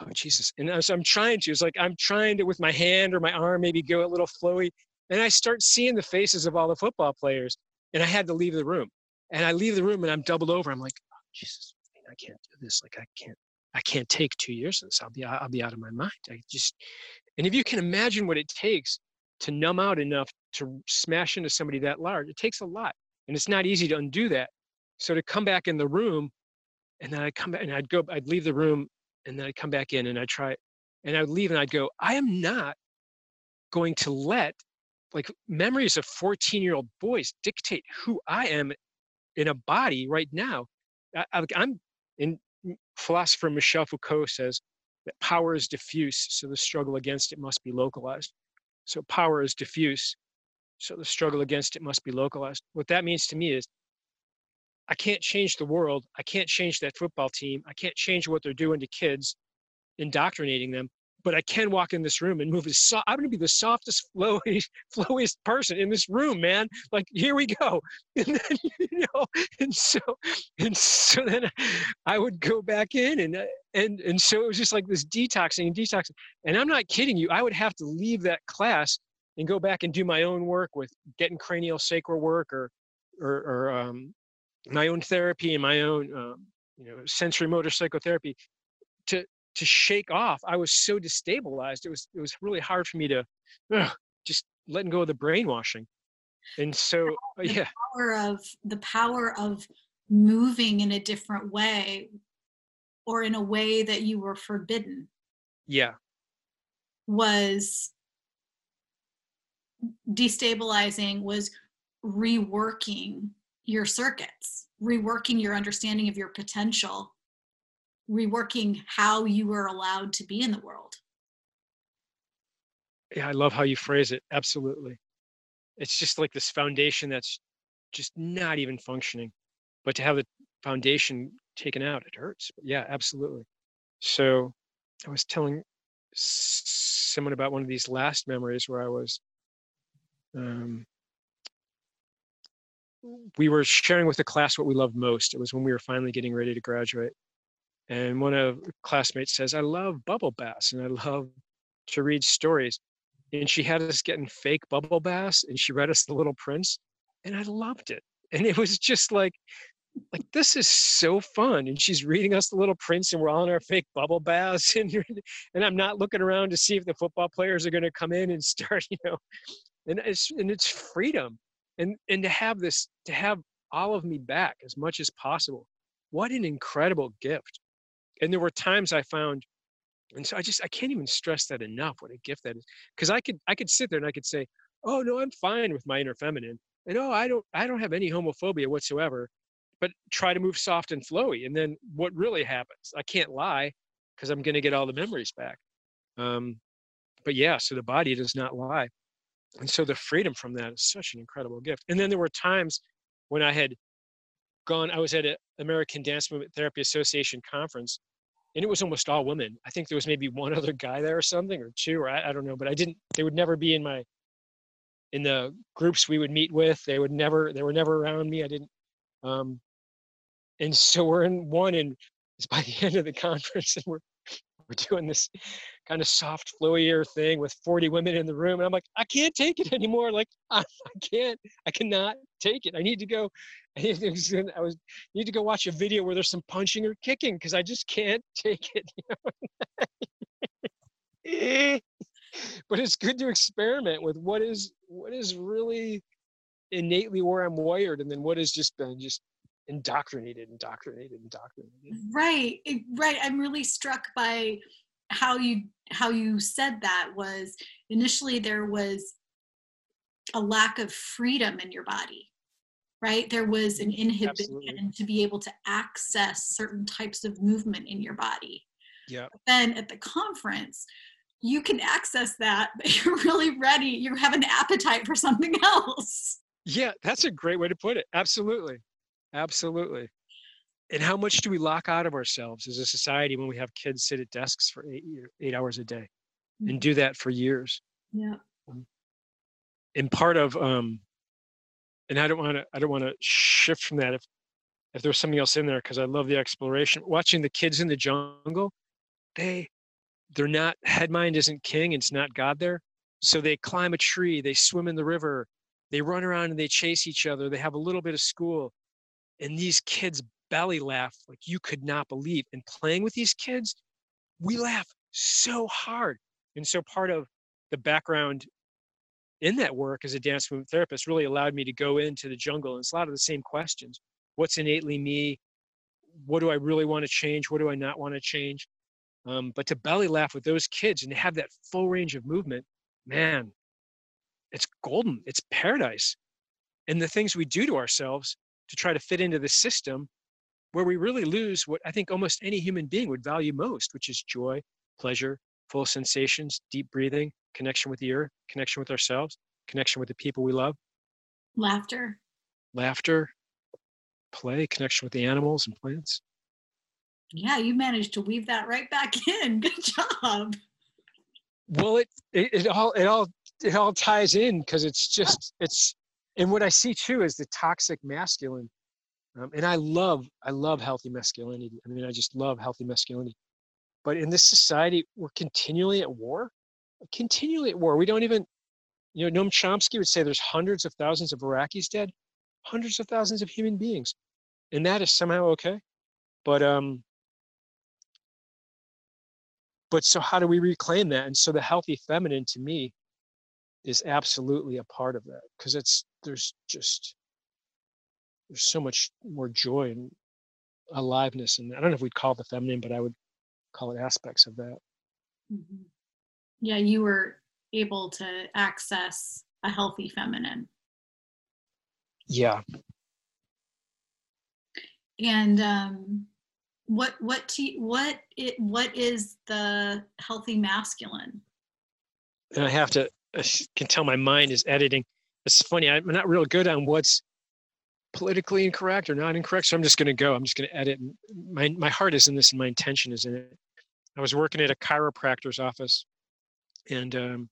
oh Jesus. And so I'm trying to, it's like I'm trying to with my hand or my arm maybe go a little flowy. And I start seeing the faces of all the football players. And I had to leave the room. And I leave the room and I'm doubled over. I'm like, oh, Jesus, I can't do this. Like I can't, I can't take two years of this. I'll be I'll be out of my mind. I just and if you can imagine what it takes to numb out enough to smash into somebody that large, it takes a lot. And it's not easy to undo that. So to come back in the room and then I'd come back and I'd go, I'd leave the room and then I'd come back in and I'd try and I'd leave and I'd go, I am not going to let like memories of 14 year old boys dictate who I am in a body right now. I, am in mm, philosopher Michel Foucault says that power is diffuse, so the struggle against it must be localized. So power is diffuse, so the struggle against it must be localized. What that means to me is I can't change the world. I can't change that football team. I can't change what they're doing to kids, indoctrinating them. But I can walk in this room and move as soft. I'm going to be the softest, flowiest, flowiest person in this room, man. Like here we go, and then you know, and so, and so then I would go back in, and and and so it was just like this detoxing and detoxing. And I'm not kidding you. I would have to leave that class and go back and do my own work with getting cranial sacral work or or, or um, my own therapy and my own um, you know sensorimotor psychotherapy to to shake off i was so destabilized it was it was really hard for me to ugh, just letting go of the brainwashing. And so uh, the yeah. power of the power of moving in a different way or in a way that you were forbidden. Yeah. Was destabilizing was reworking your circuits, reworking your understanding of your potential, reworking how you were allowed to be in the world. Yeah, I love how you phrase it. Absolutely. It's just like this foundation that's just not even functioning. But to have the foundation taken out, it hurts. But yeah, absolutely. So I was telling someone about one of these last memories where I was um, we were sharing with the class what we loved most. It was when we were finally getting ready to graduate. And one of classmates says, I love bubble baths and I love to read stories. And she had us getting fake bubble baths and she read us The Little Prince. And I loved it. And it was just like, like this is so fun and she's reading us the little prince and we're all in our fake bubble baths and and i'm not looking around to see if the football players are going to come in and start you know and it's and it's freedom and and to have this to have all of me back as much as possible what an incredible gift. And there were times I found, and so I just I can't even stress that enough. What a gift that is, because I could I could sit there and I could say, oh no, I'm fine with my inner feminine, and oh I don't I don't have any homophobia whatsoever, but try to move soft and flowy, and then what really happens? I can't lie because I'm going to get all the memories back. Um, but yeah, so the body does not lie. And so the freedom from that is such an incredible gift. And then there were times when I had gone, I was at an American Dance Movement Therapy Association conference, and it was almost all women. I think there was maybe one other guy there or something, or two, or I, I don't know, but I didn't, they would never be in my, in the groups we would meet with. They would never, they were never around me. I didn't, um, and so we're in one, and it's by the end of the conference, and we're we're doing this kind of soft flowier thing with 40 women in the room and i'm like i can't take it anymore like i, I can't i cannot take it i need to go i need to, I was need to go watch a video where there's some punching or kicking because i just can't take it but it's good to experiment with what is what is really innately where i'm wired and then what has just been just indoctrinated, indoctrinated, indoctrinated. Right, right. I'm really struck by how you how you said that was initially there was a lack of freedom in your body right there was an mm-hmm, inhibition Absolutely. to be able to access certain types of movement in your body yeah then at the conference you can access that but you're really ready you have an appetite for something else yeah that's a great way to put it absolutely Absolutely. And how much do we lock out of ourselves as a society when we have kids sit at desks for eight eight hours a day, and mm-hmm. do that for years? Yeah. Um, and part of um, and I don't want to I don't want to shift from that if if there's something else in there because I love the exploration. Watching the kids in the jungle, they they're not head mind isn't king. It's not God there. So they climb a tree, they swim in the river, they run around and they chase each other. They have a little bit of school and these kids belly laugh like you could not believe. And playing with these kids, we laugh so hard. And so part of the background in that work as a dance movement therapist really allowed me to go into the jungle. And it's a lot of the same questions. What's innately me? What do I really want to change? What do I not want to change? Um, but to belly laugh with those kids and to have that full range of movement, man, it's golden. It's paradise. And the things we do to ourselves to try to fit into the system where we really lose what I think almost any human being would value most, which is joy, pleasure, full sensations, deep breathing, connection with the earth, connection with ourselves, connection with the people we love. Laughter. Laughter, play, connection with the animals and plants. Yeah, you managed to weave that right back in. Good job. Well, it it, it all it all it all ties in because it's just it's and what I see too is the toxic masculine. Um, and I love, I love healthy masculinity. I mean, I just love healthy masculinity. But in this society, we're continually at war, continually at war. We don't even, you know, Noam Chomsky would say there's hundreds of thousands of Iraqis dead, hundreds of thousands of human beings, and that is somehow okay. But um, but so how do we reclaim that? And so the healthy feminine to me is absolutely a part of that because it's there's just there's so much more joy and aliveness and i don't know if we'd call it the feminine but i would call it aspects of that. Mm-hmm. yeah you were able to access a healthy feminine. Yeah. And um what what to, what it what is the healthy masculine? And i have to I can tell my mind is editing. It's funny. I'm not real good on what's politically incorrect or not incorrect. So I'm just going to go. I'm just going to edit. My my heart is in this, and my intention is in it. I was working at a chiropractor's office, and um,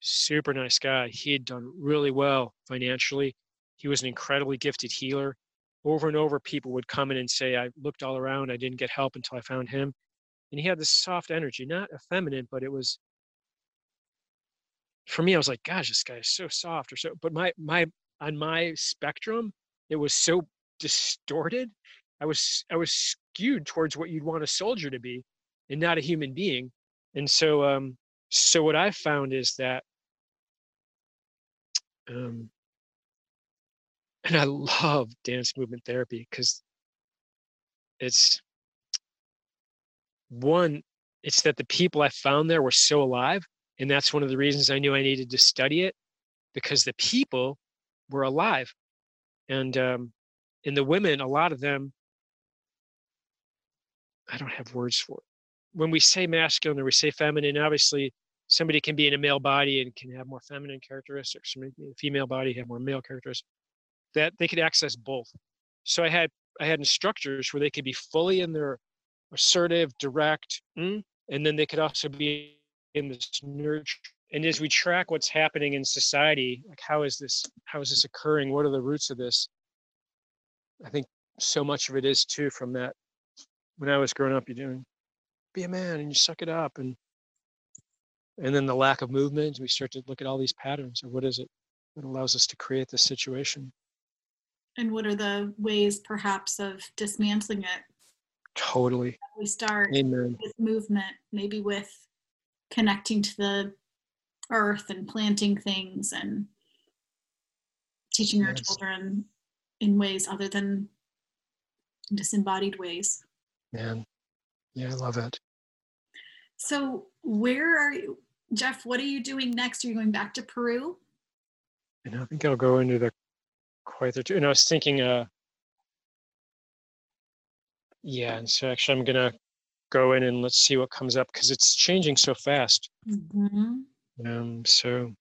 super nice guy. He had done really well financially. He was an incredibly gifted healer. Over and over, people would come in and say, "I looked all around. I didn't get help until I found him." And he had this soft energy, not effeminate, but it was for me, I was like, gosh, this guy is so soft or so, but my, my, on my spectrum, it was so distorted. I was, I was skewed towards what you'd want a soldier to be and not a human being. And so, um, so what I found is that, um, and I love dance movement therapy because it's one, it's that the people I found there were so alive. And that's one of the reasons I knew I needed to study it because the people were alive. And um, in the women, a lot of them, I don't have words for it. When we say masculine or we say feminine, obviously somebody can be in a male body and can have more feminine characteristics, in a female body have more male characteristics. That they could access both. So I had I had instructors where they could be fully in their assertive, direct, mm, and then they could also be in this nurture. And as we track what's happening in society, like how is this how is this occurring? What are the roots of this? I think so much of it is too from that when I was growing up, you're doing be a man and you suck it up and and then the lack of movement we start to look at all these patterns of what is it that allows us to create this situation and what are the ways perhaps of dismantling it totally we start Amen. with movement maybe with connecting to the earth and planting things and teaching our children in ways other than disembodied ways. Man yeah i love it. So where are you jeff what are you doing next? Are you going back to peru? And i think i'll go into the quite the and i was thinking uh yeah and so actually i'm gonna go in and let's see what comes up because it's changing so fast Mhm. um so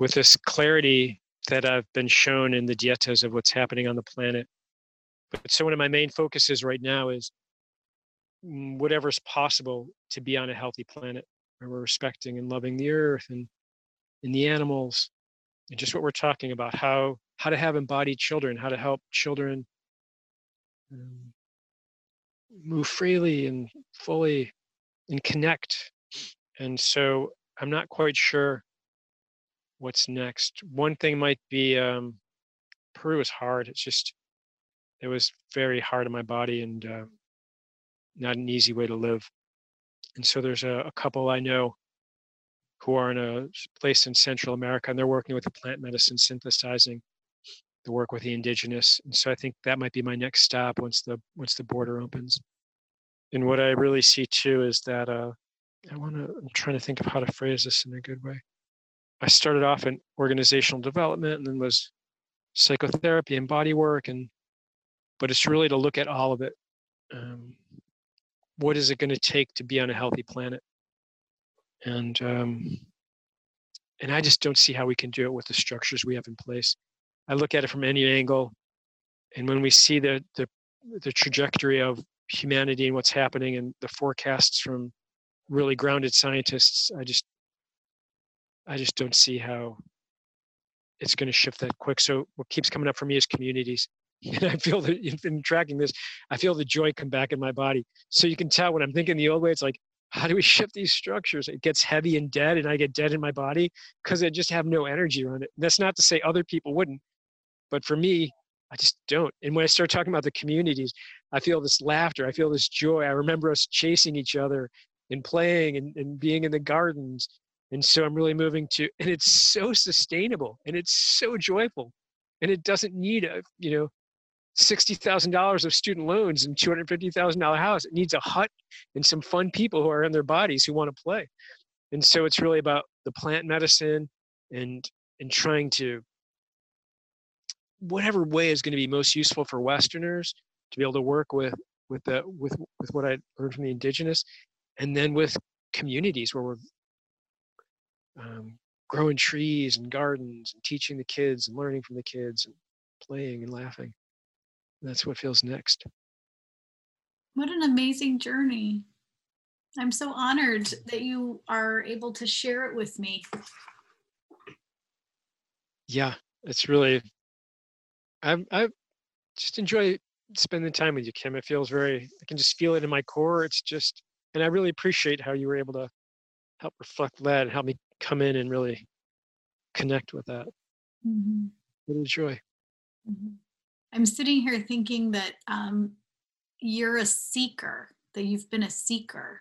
with this clarity that I've been shown in the dietas of what's happening on the planet. But so one of my main focuses right now is mm, whatever's possible to be on a healthy planet where we're respecting and loving the earth and and the animals and just what we're talking about how how to have embodied children how to help children um, move freely and fully and connect. And so i'm not quite sure what's next. One thing might be um, peru is hard. It's just it was very hard on my body and uh, not an easy way to live. And so there's a, a couple i know who are in a place in central america and they're working with the plant medicine synthesizing the work with the indigenous and so i think that might be my next stop once the once the border opens. And what i really see too is that uh i want to i'm trying to think of how to phrase this in a good way. I started off in organizational development and then was psychotherapy and body work and but it's really to look at all of it. Um, what is it going to take to be on a healthy planet and um, and i just don't see how we can do it with the structures we have in place. I look at it from any angle and when we see the the, the trajectory of humanity and what's happening and the forecasts from really grounded scientists i just i just don't see how it's going to shift that quick. So what keeps coming up for me is communities. And i feel that in in tracking this i feel the joy come back in my body. So you can tell when i'm thinking the old way it's like how do we shift these structures? It gets heavy and dead and i get dead in my body because i just have no energy around it. That's not to say other people wouldn't but for me i just don't. And when i start talking about the communities i feel this laughter i feel this joy. I remember us chasing each other and playing and, and being in the gardens. And so i'm really moving to and it's so sustainable and it's so joyful and it doesn't need a you know $60,000 of student loans and $250,000 house. It needs a hut and some fun people who are in their bodies who want to play. And so it's really about the plant medicine and and trying to whatever way is going to be most useful for Westerners to be able to work with with the with with what I learned from the indigenous, and then with communities where we're um, growing trees and gardens and teaching the kids and learning from the kids and playing and laughing. That's what feels next. What an amazing journey. I'm so honored that you are able to share it with me. Yeah, it's really. I I just enjoy spending time with you, Kim. It feels very. I can just feel it in my core. It's just, and I really appreciate how you were able to help reflect that and help me come in and really connect with that. Mhm, What a joy. mhm. I'm sitting here thinking that um, you're a seeker, that you've been a seeker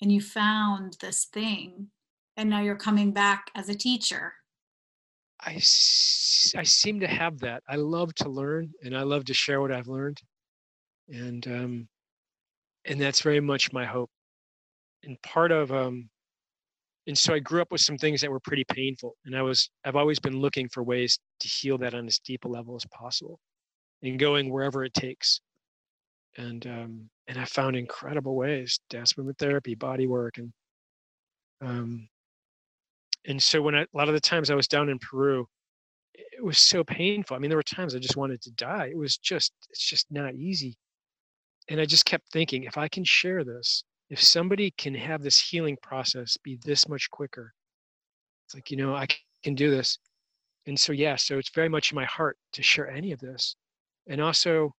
and you found this thing and now you're coming back as a teacher. I, I seem to have that. I love to learn and I love to share what I've learned. And um, and that's very much my hope. And part of um, and so I grew up with some things that were pretty painful, and I was I've always been looking for ways to heal that on as deep a level as possible, and going wherever it takes. And um, and I found incredible ways: dance movement therapy, body work, and um, and so when I, a lot of the times I was down in Peru, it was so painful. I mean, there were times I just wanted to die. It was just, it's just not easy. And I just kept thinking, if I can share this, if somebody can have this healing process be this much quicker, it's like, you know, I can do this. And so, yeah, so it's very much in my heart to share any of this. And also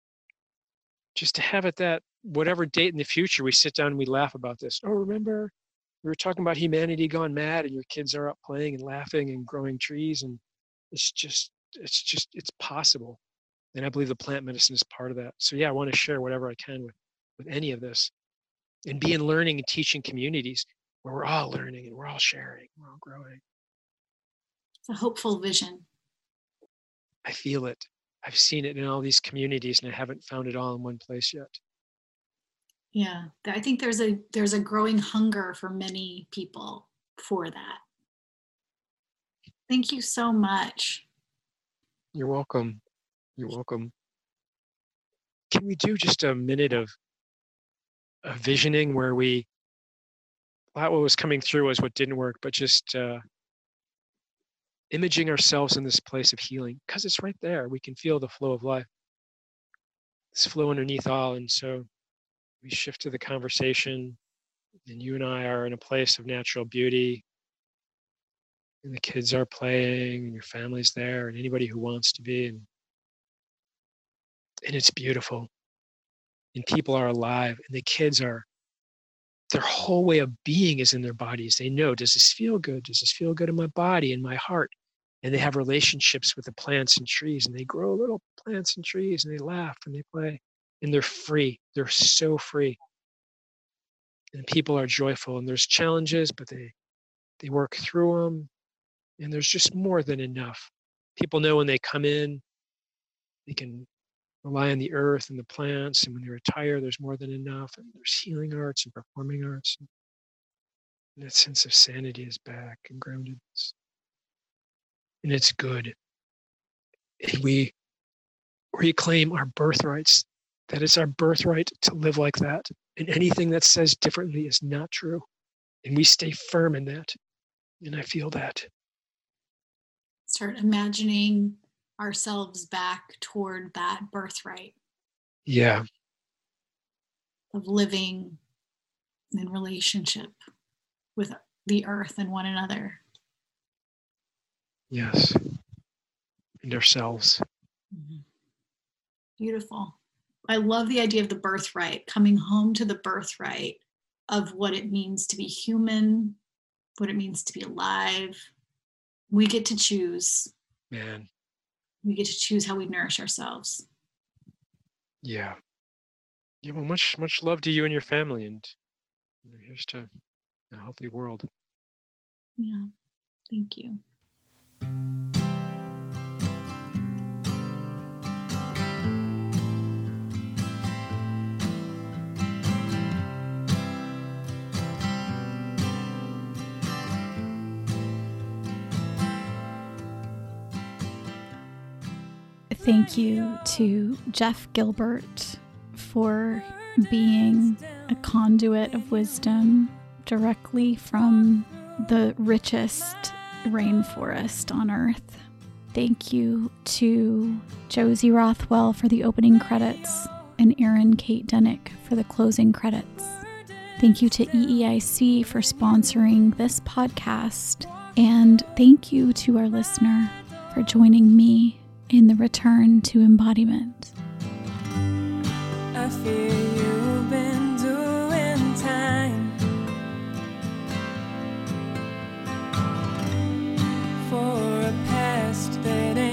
just to have it that whatever date in the future we sit down and we laugh about this. Oh, remember we were talking about humanity gone mad and your kids are up playing and laughing and growing trees and it's just it's just it's possible. And i believe the plant medicine is part of that. So yeah i want to share whatever i can with with any of this and be in learning and teaching communities where we're all learning and we're all sharing we're all growing. It's a hopeful vision. I feel it i've seen it in all these communities and i haven't found it all in one place yet. Yeah i think there's a there's a growing hunger for many people for that. Thank you so much. You're welcome. You're welcome. Can we do just a minute of a visioning where we a lot what was coming through was what didn't work but just uh imaging ourselves in this place of healing because it's right there we can feel the flow of life. This flow underneath all and so we shift to the conversation and you and I are in a place of natural beauty. And the kids are playing and your family's there and anybody who wants to be and and it's beautiful. And people are alive and the kids are their whole way of being is in their bodies. They know does this feel good? Does this feel good in my body in my heart and they have relationships with the plants and trees and they grow little plants and trees and they laugh and they play and they're free. They're so free. And people are joyful and there's challenges, but they they work through them and there's just more than enough. People know when they come in, they can rely on the earth and the plants, and when they retire, there's more than enough. And there's healing arts and performing arts. And that sense of sanity is back and groundedness. And it's good. And we reclaim our birthrights that it's our birthright to live like that. And anything that says differently is not true. And we stay firm in that. And I feel that. Start imagining ourselves back toward that birthright. Yeah. Of living in relationship with the earth and one another. Yes. And ourselves. Mm-hmm. Beautiful. I love the idea of the birthright, coming home to the birthright of what it means to be human, what it means to be alive. We get to choose. Man. We get to choose how we nourish ourselves. Yeah. Yeah, well, much much love to you and your family, and here's to a healthy world. Yeah. Thank you. Thank you to Jeff Gilbert for being a conduit of wisdom directly from the richest rainforest on earth. Thank you to Josie Rothwell for the opening credits and Erin Kate Denick for the closing credits. Thank you to EEIC for sponsoring this podcast. And thank you to our listener for joining me in the return to embodiment. for a past that